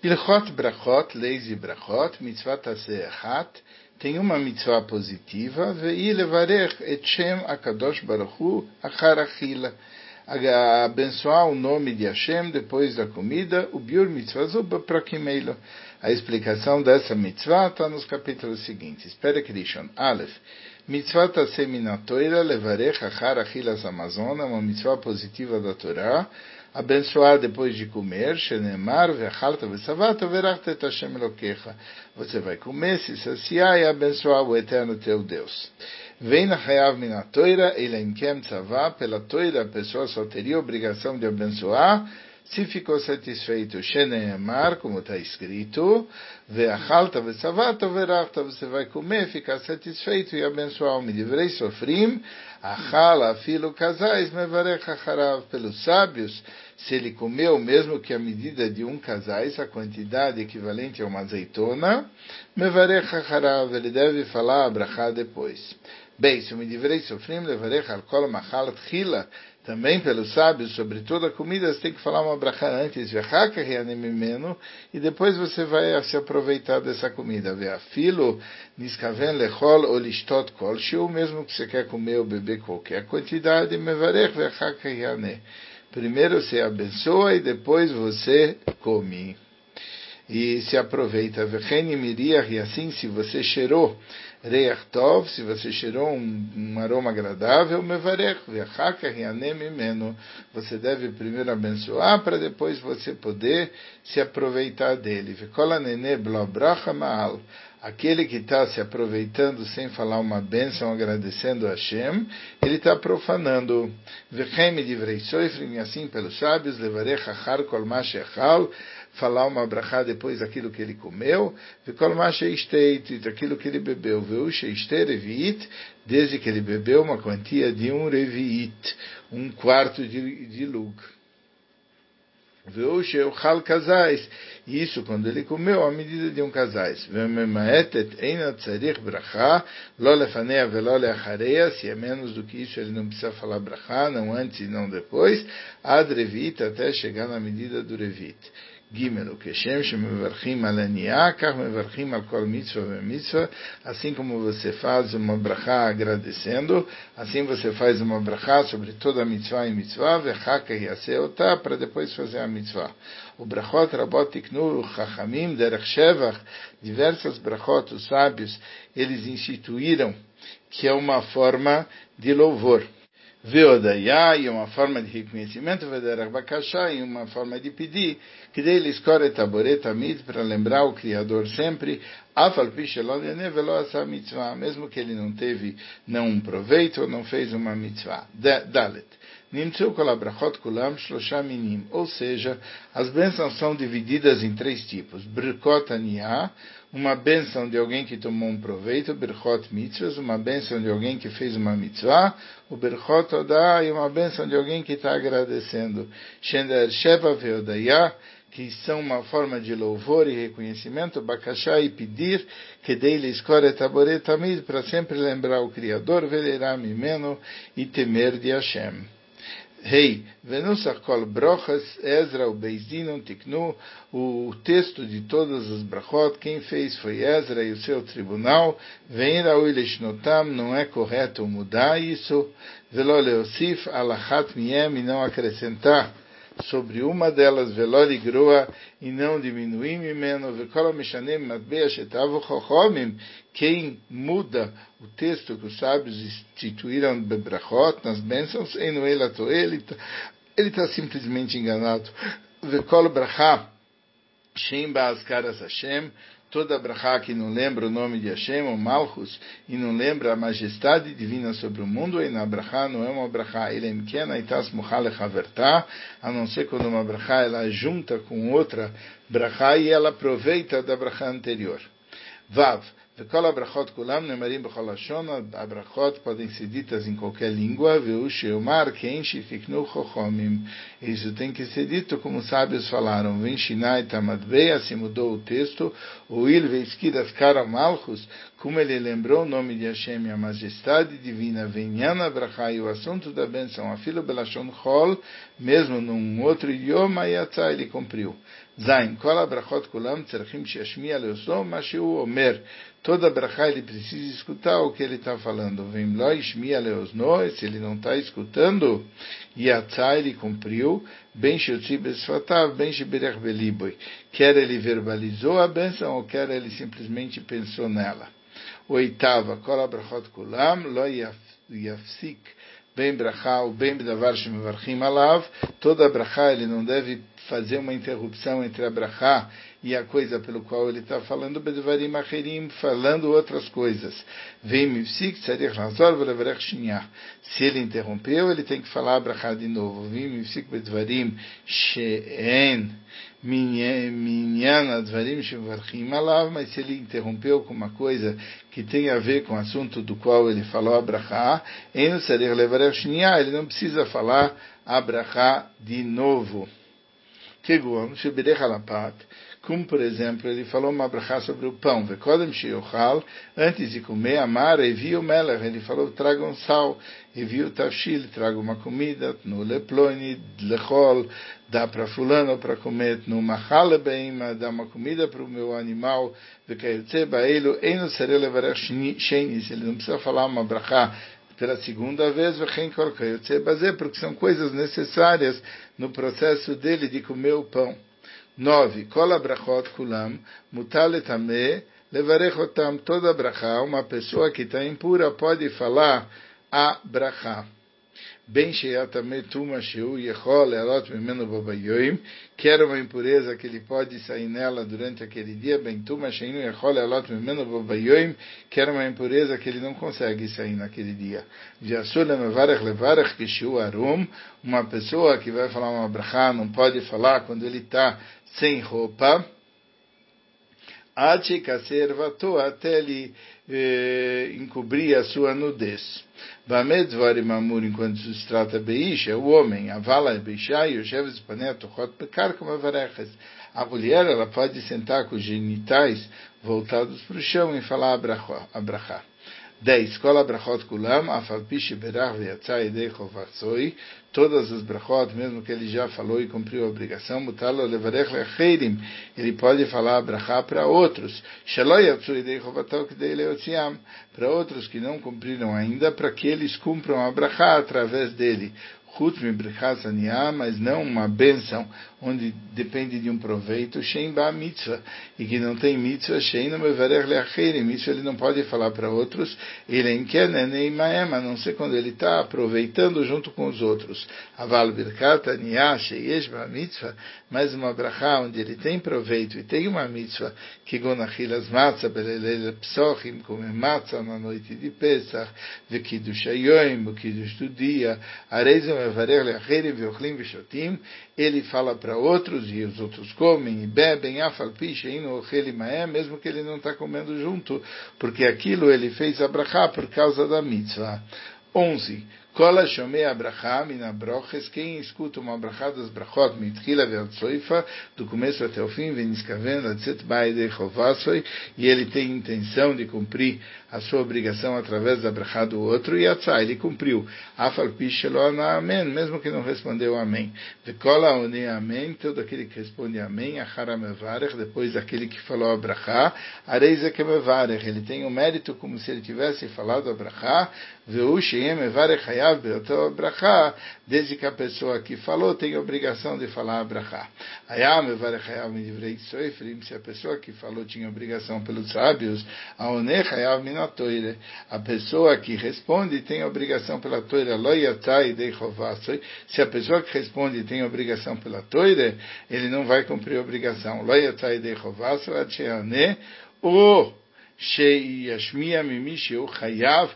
Ilchot brachot, leis e brachot, mitzvah taseachat, tem uma mitzvah positiva, ve'i levarech et shem akadosh baruchu achar achila, abençoar o nome de Hashem depois da comida, o biur mitzvah zuba prakimeilo. A explicação dessa mitzvah está nos capítulos seguintes. Que Rishon. Aleph. Mitzvah taseminatoira levarech achar achilas amazona, uma mitzvah positiva da Torá, abençoar depois de comer, shenemar, vechalta, vesavata, verachta et Hashem Elokecha. Você vai comer, se saciar e abençoar o eterno teu Deus. Vem na Hayav Minatoira, ele em tzavá, pela toira a pessoa só teria obrigação de abençoar, se ficou satisfeito, Sheneemar, como está escrito, Veachalta, Vesavata, Verachta, você vai comer, ficar satisfeito e abençoar. Me livrei, sofrim, Achala, filo, casais, Mevarech, Acharav, pelos sábios, se ele comeu mesmo que a medida de um casais, a quantidade equivalente a uma azeitona, Mevarech, Acharav, ele deve falar a depois. Bem, se me livrei, sofrim, Levarech, Alkol, Machalat, Chila, também pelos sábios, sobre toda a comida, você tem que falar uma brachá antes, e depois você vai se aproveitar dessa comida. Filo, niskaven lechol ou listot kolshu, mesmo que você quer comer ou beber qualquer quantidade, mevarech Primeiro você abençoa e depois você come e se aproveita. E assim, se você cheirou Reach se você cheirou um, um aroma agradável, Mevarech, mimeno. Você deve primeiro abençoar para depois você poder se aproveitar dele. maal. Aquele que está se aproveitando sem falar uma bênção, agradecendo a Hashem, ele está profanando. Assim pelos sábios, levarech achar kol mashechal, falar uma brachá depois daquilo que ele comeu, vekol masheisteit, daquilo que ele bebeu, veusheister reviit, desde que ele bebeu uma quantia de um reviit, um quarto de, de lug. Casais, isso quando ele comeu a medida de um casais. Se é menos do que isso ele não precisa falar brachá, não antes e não depois, ad revit, até chegar na medida do revit. Gimel, Keshem, Shemevarchim Alaniá, Kach Mevarchim al Kol Mitzvah Mitzvah, assim como você faz uma brachá agradecendo, assim você faz uma brachá sobre toda a mitzvah e mitzvah, Vechaka Yaseotá, para depois fazer a mitzvah. O brachot Rabot Tiknu Chachamim Derech Shevach, diversas brachot, os sábios, eles instituíram que é uma forma de louvor. Veodaya, e uma forma de reconhecimento, Vederach Bakashá, e uma forma de pedir, que dele escolhe Taboret Amid, para lembrar o Criador sempre, Afal Pishelon mitzvah, mesmo que ele não teve um proveito não fez uma mitzvah. Dalet. Nimtzu kolabrachot kulam shlosha minim. Ou seja, as bênçãos são divididas em três tipos. Birkot aniyah, uma bênção de alguém que tomou um proveito, Birchot mitzvahs, uma bênção de alguém que fez uma mitzvah, o Birchot odá, e uma bênção de alguém que está agradecendo. Shender Sheva veodayah, que são uma forma de louvor e reconhecimento, Bakashá e pedir, que dele escolhe taboret tamid, para sempre lembrar o Criador, venerar mimeno e temer de Hashem. Rei, Venusach kol brochas, Ezra, o Beizdinon, Tiknu, o texto de todas as brachot, quem fez foi Ezra e o seu tribunal, Vem Raúlishnotam, não é correto mudar isso, Velo Leosif, Alachat Miem, e não acrescentar sobre uma delas, velori grua, e não diminuir mimeno, vekola mishanem matbea shetavu chochomim, quem muda o texto que os sábios instituíram bebrachot, nas bênçãos, eno elato, ele está simplesmente enganado. Vekol bracha, shem ba'azkaras Hashem, toda brachá que não lembra o nome de Hashem, ou Malchus, e não lembra a majestade divina sobre o mundo, e na brachá não é uma brachá, ele é pequena, havertá, a não ser quando uma brachá ela junta com outra brachá e ela aproveita da brachá anterior. Vav, Vekol abrachot kulam nemarim bechol ashon, abrachot podem ser ditas em qualquer língua, veushemar kenshi fiknu chochomim. Isso tem que ser dito como sábios falaram. Vinshinai tamadbeia, se mudou o texto, o il veiskidas kara malchus, como ele lembrou o nome de Hashem, a majestade divina, venhana brachai, o assunto da benção, afilo belashon chol, mesmo num outro idioma, yatzá, ele cumpriu. Zain, Kol Abrachot Kulam Tzerchim Shashmiya Leosom Mashiu Omer. Toda brachá ele precisa escutar o que ele está falando. Vem lá, Ishmiya Leosno, se ele não está escutando, Yatzá ele cumpriu, Ben Shotzi Besfatav, Ben Shiberech Beliboi. Quer ele verbalizou a bênção ou quer ele simplesmente pensou nela. Oitava, Kol Abrachot Kulam, Lo Yafsik. Ben brachá, o ben bedavar shemevarchim alav, toda brachá ele não deve fazer uma interrupção entre a brachá e a coisa pelo qual ele está falando, bedvarim acherim, falando outras coisas. Vem. Se ele interrompeu, ele tem que falar a brachá de novo. Vem bedvarim she'en minyan advarim shevarchim alav, mas se ele interrompeu com uma coisa que tem a ver com o assunto do qual ele falou a brachá, ele não precisa falar a brachá de novo. Keguam, shebirech alapat, como, por exemplo, ele falou uma brachá sobre o pão. Vekodem sheyochal, antes de comer, amar, viu melech. Ele falou, tragam sal. viu tafshil, traga uma comida. No leploni, lechol, dá para fulano para comer. No machale beima, dá uma comida para o meu animal. Vekayotze baelu, eno sere levarech shenis. Ele não precisa falar uma brachá pela segunda vez, porque são coisas necessárias no processo dele de comer o pão. 9. Kol brachot kulam, mutal etameh, levarechotam toda brachá, uma pessoa que está impura pode falar a brachá. Babayoim, que era uma impureza que ele pode sair nela durante aquele dia, babayoim, que era uma impureza que ele não consegue sair naquele dia. Uma pessoa que vai falar uma brachá não pode falar quando ele está sem roupa, até ele eh, encobrir a sua nudez. Vamed Varim Amur, enquanto se trata Beisha, o homem, a vala Beisha, e o Sheves Paneto, Chot Pekar, como a mulher, ela pode sentar com os genitais voltados para o chão e falar a brachá. 10. Kol brachot kulam, afal pishi berach ve'yatzah idei chovatzoi, todas as brachot, mesmo que ele já falou e cumpriu a obrigação, mutalo levarech lecherim, ele pode falar a brachá para outros, shelo yatzu idei chovatzoi kidei leotziam, para outros que não cumpriram ainda, para que eles cumpram a brachá através dele. Chutz mibrechazaniah, mas não uma bênção onde depende de um proveito, Shem ba mitzvah, e que não tem mitzvah, Shem não mevarech leacherim, mitzvah ele não pode falar para outros, ele enkeneneimaem, a não ser quando ele está aproveitando junto com os outros. Aval birkat aniyah, sheyesh ba mitzvah, mas uma brachá onde ele tem proveito e tem uma mitzvah, que gonachilas matzah, belelele psochim, comer matzah na noite de Pesach, vekidush ayoim, o kiddush do dia, areizem ele fala para outros e os outros comem e bebem, mesmo que ele não está comendo junto, porque aquilo ele fez abrahá por causa da mitzvah. 11. Kola shomei abraha min abroches, quem escuta uma abraha das brachot, mitchila ve'atzoifa, do começo até o fim, veniskaven, latzet baide chovassoi, e ele tem intenção de cumprir a sua obrigação através da brachá do outro, e atzá, ele cumpriu. Afal pichelo amém, mesmo que não respondeu amém. Vekola oni amém, todo aquele que responde amém, achara mevarech, depois daquele que falou a brachá, areisa que mevarech, ele tem o mérito como se ele tivesse falado a brachá, veu sheem mevarech Hayav Beoto Brachá, desde que a pessoa que falou tem obrigação de falar a Brachá. Hayam Mevarech Hayav Midivrei Soifrim, se a pessoa que falou tinha obrigação pelos sábios, Aonech Hayav Minatoire, a pessoa que responde tem obrigação pela Toire, Loyatai Dei Chovasoi, se a pessoa que responde tem obrigação pela Toire, ele não vai cumprir a obrigação. Loyatai Dei Chovasoi, Atcheane, o Sheyashmia o Hayav,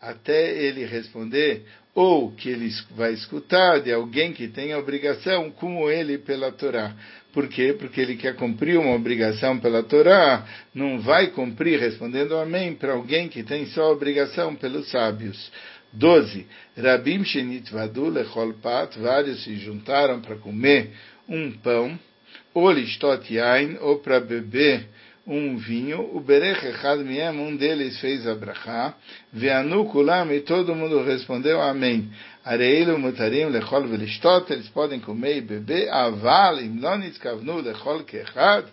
até ele responder, ou que ele vai escutar de alguém que tem obrigação como ele pela Torá. Por quê? Porque ele quer cumprir uma obrigação pela Torá, não vai cumprir respondendo amém para alguém que tem só obrigação pelos sábios. 12. Rabim Shenitvadu Lechol Pat, vários se juntaram para comer um pão, ou listot yain, ou para beber um vinho, o Berech Echad Miem, um deles fez a brachá, Veanu Kulam, e todo mundo respondeu Amém. Areilu mutarim lechol velishtot, eles podem comer e beber, aval imlonitz kavnu lechol kechad,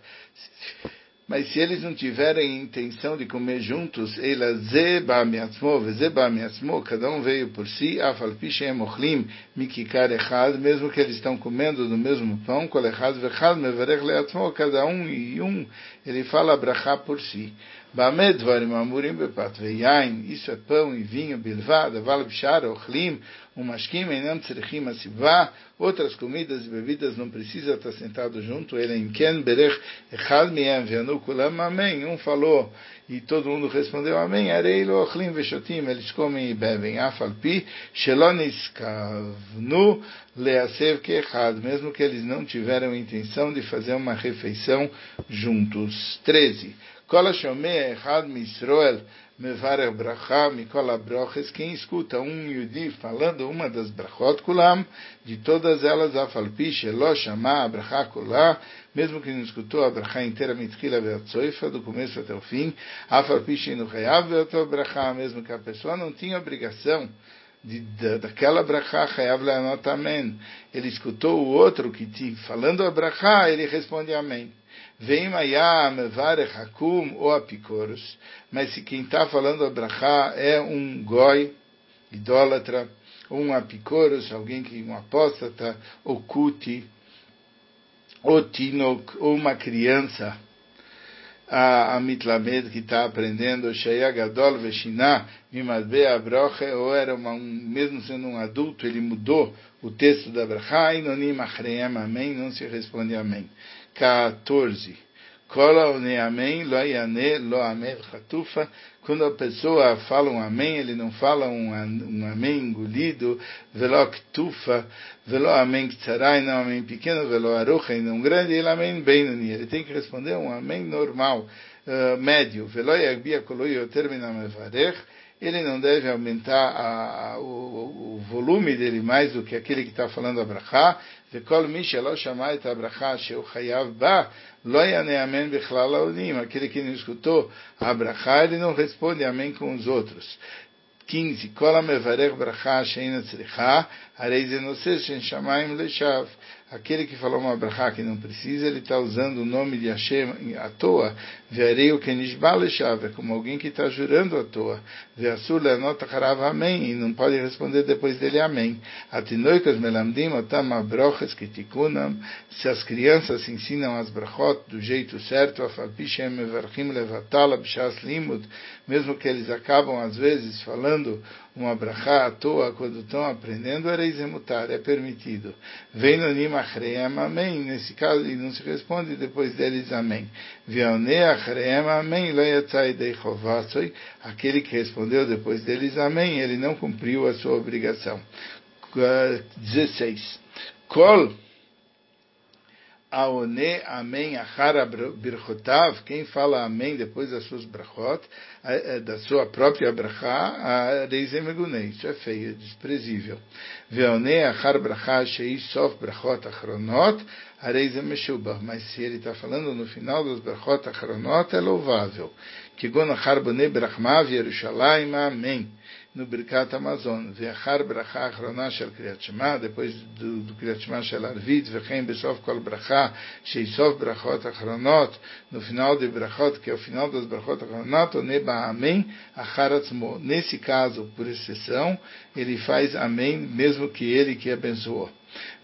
mas se eles não tiverem intenção de comer juntos, ela zeba miatzmo, zeba miatzmo, cada um veio por si, afalpishem mochlim, mikikar echad, mesmo que eles estão comendo do mesmo pão, kol echad vechad mevarech leatzmo, cada um e um, ele fala brachá por si. Bamed dvarim amurim bepat veyain, isso é pão e vinho, bilvad, aval bishar, ochlim, um mashkim, enam tzerichim asivá, outras comidas e bebidas não precisa estar sentado junto, ele ken berech echad miyam veanu kulam, amém, um falou, e todo mundo respondeu amém, areilo ochlim veshotim, eles comem e bebem, afalpi, shelon iskavnu leasev kechad, mesmo que eles não tiveram intenção de fazer uma refeição juntos. 13. Kola shomeh echad misroel, Mevarech Bracha Mikol Abroches, quem escuta um Yudi falando uma das Brachot Kulam, de todas elas, Afalpi Shelo Shama Bracha Kulah, mesmo que não escutou a Bracha inteira, Mitchila Veatzoifa, do começo até o fim, Afalpi Shenu Chayav Veato Bracha, mesmo que a pessoa não tinha obrigação de, de, daquela brachá, Chayav Leanot Amen. Ele escutou o outro que tinha, falando a brachá, ele responde Amém. Vem Mayá, Mevarech Hakum ou Apicoros, mas se quem está falando a é um goi, idólatra, ou um apicoros, alguém que um apóstata, ou kuti, ou tinok, ou uma criança, a, a mitlamed que está aprendendo, Shaya Gadol Veshiná, Mimadbe Abroche, ou era uma, um, mesmo sendo um adulto, ele mudou o texto da brachá, e nonim achreem amém, não se responde amém. 14. Quando a pessoa fala um amém, ele não fala um, um amém engolido, velo ktufa, velo amém ktsarai, não amém pequeno, velo arucha, e não grande, ele amém bem Ele tem que responder um amém normal, uh, médio. Velo yagbia kolo yoter min amevarech, ele não deve aumentar a, a, o, o, volume dele mais do que aquele que está falando a brachá. וכל מי שלא שמע את הברכה שהוא חייב בה, לא יענה אמן בכלל לעולים. Aquele que não escutou a brachá, ele não responde amém com os outros. 15. כל המברך ברכה שאינה צריכה, הרי זה נושא של שמיים לשווא. Aquele que falou uma brachá que não precisa, ele está usando o nome de Hashem à toa. Verei o Kenishbaleshav, é como alguém que está jurando à toa. Veasur leanot harav amém, e não pode responder depois dele amém. Atinoikas melamdim otam abroches ketikunam, se as crianças ensinam as brachot do jeito certo, afalpishem mevarchim levatala b'shas limud, mesmo que eles acabam às vezes falando uma brachá à toa quando estão aprendendo, era isemutar, é permitido. Vem no nima amém. Nesse caso, e não se responde depois deles amém. Vione achreem amém, lo yatzai dei Aquele que respondeu depois deles amém, ele não cumpriu a sua obrigação. 16. Kol Aone Amém Achara Birchotav, quem fala Amém depois das suas brachot, da sua própria brachá, Reizemegunei, isso é feio, é desprezível. Veone Achar Brachá Shei Sof Brachot Achronot, Areizemeshubah, mas se ele está falando no final das brachot Achronot, é louvável. Kigon Achar Bone Brachmav Yerushalayim Amém no Birkat Amazon. Ve'achar bracha achrona shel Kriyat Shema, depois do, do Kriyat Shema shel Arvit, ve'chem besof kol bracha, sheisof brachot achronot, no final de brachot, que é o final das brachot achronot, oneba amém, achar atzmo. Nesse caso, por exceção, ele faz amém, mesmo que ele que abençoou.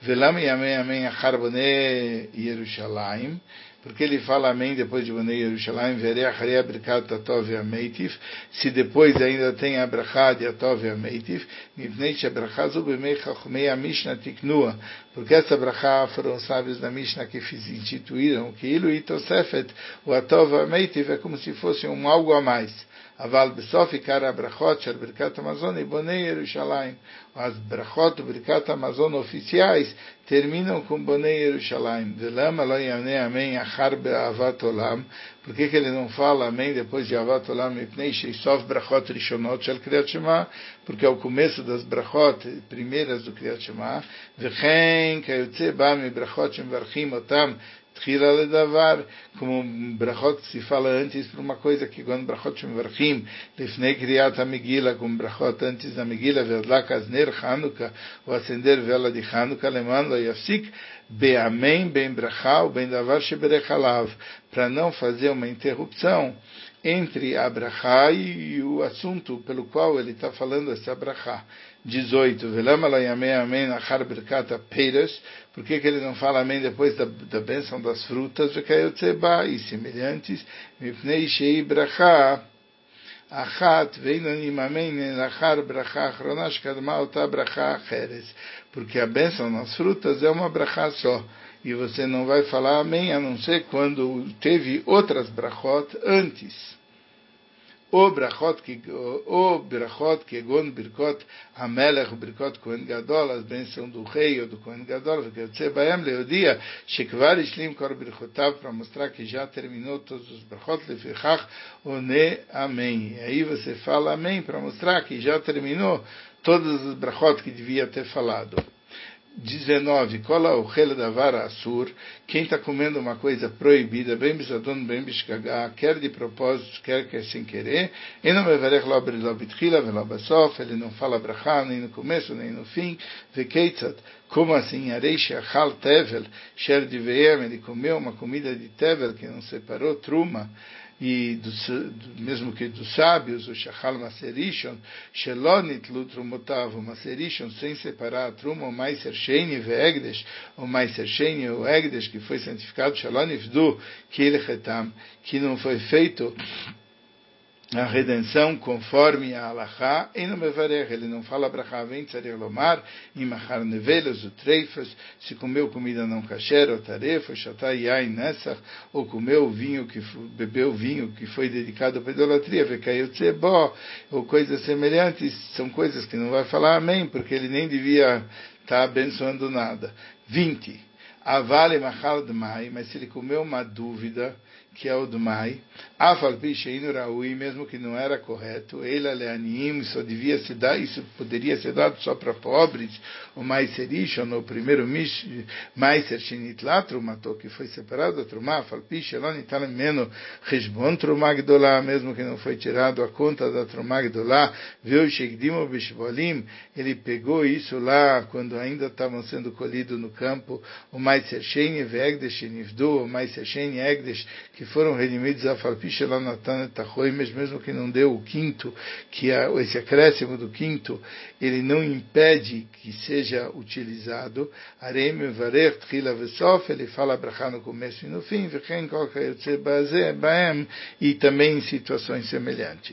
Velam yamei amém achar bone Yerushalayim, porque ele fala amém depois de Bonei Yerushalayim, acharei abrikat atov ameitif, se depois ainda tem a brachá de atov ameitif, mipnei shebrachá zu bemei chachmei a Mishnah tiknua, porque essa brachá foram sábios da Mishnah que instituíram, que ilu itosefet, o atov ameitif é como se fosse um algo a mais. אבל בסוף עיקר הברכות של ברכת המזון היא בוני ירושלים. As brachot do Birkat Amazon oficiais terminam com Bonei Yerushalayim. Velama lo yamne amém achar be'avat olam. Por que, que ele não fala amém depois de avat olam mipnei sheisov brachot rishonot shel Kriyat Shema? Porque é o começo das brachot primeiras do Kriyat Shema. V'chen kayotze ba mi brachot shemvarchim otam Tchila ledavar, como brachot se fala antes para uma coisa que quando brachot shemvarchim, lifnei kriat amigila, como brachot antes da migila, vedlak azner Hanukkah, o acender vela de Hanukkah, leman yafsik, beamém, bem brachá, bem davar sheberechalav, para não fazer uma interrupção entre a brachá e o assunto pelo qual ele está falando essa brachá. 18. Velama lo yamei amém achar berkata peiras. Por que, que ele não fala amém depois da, da bênção das frutas? E semelhantes. Porque a bênção nas frutas é uma brachá só. E você não vai falar amém a não ser quando teve outras brachot antes o brachot que o brachot que gon birkot hamelech birkot kohen gadol as bênção do rei ou do kohen gadol que eu baem leodia shekvar ishlim kor birchotav para mostrar que já terminou todos os brachot lefichach one amém e aí você fala amém para mostrar que já terminou todas as brachot que devia ter falado 19. Cola o rele da vara assur. Quem está comendo uma coisa proibida, bem bisadon, bem bishkagá, quer de propósito, quer que é sem querer, ele não fala brachá, nem no começo, nem no fim, vekeitzat. Como assim? Areish achal tevel, sher de ele comeu uma comida de tevel que não separou truma e do, mesmo que dos sábios, o Shachal Maserishon, Shelonit Lutrumotav, Maserishon, sem separar a truma, o Maiser Sheni Veegdesh, o Maiser Sheni, o Egdesh, que foi santificado, Shalonifdu, Kilchetam, que não foi feito a redenção conforme a Alahá, e Mevarech, ele não fala Brachá, vem Tzarech Lomar, Imachar Nevelas, o Treifas, se comeu comida não kasher, ou tarefa, Shatai Yain Nessach, ou comeu vinho que bebeu vinho que foi dedicado para idolatria, Vekaiu Tzebó, ou coisas semelhantes, são coisas que não vai falar amém, porque ele nem devia estar tá abençoando nada. 20. Avale Machal Dmai, mas se ele comeu uma dúvida, que é o do Mai, Raui, mesmo que não era correto, ele Aleanim, só devia se dar, isso poderia ser dado só para pobres, o Maiser Ishon, o primeiro Maiser Shinit lá, Trumato, que foi separado da Trumá, Afal Pishelon Italem Meno, Reshbon Trumá Gdolá, mesmo que não foi tirado a conta da Trumá Gdolá, viu Shegdimo Bishbolim, ele pegou isso lá, quando ainda estavam sendo colhidos no campo, o Maiser Sheni Vegdesh Nivdu, o Maiser Sheni Egdesh, que que foram redimidos a Falpicha lá mas mesmo que não deu o quinto, que é esse acréscimo do quinto, ele não impede que seja utilizado. Arem Varech Tchila Vesof, ele fala Brachá no começo e no fim, e também em situações semelhantes.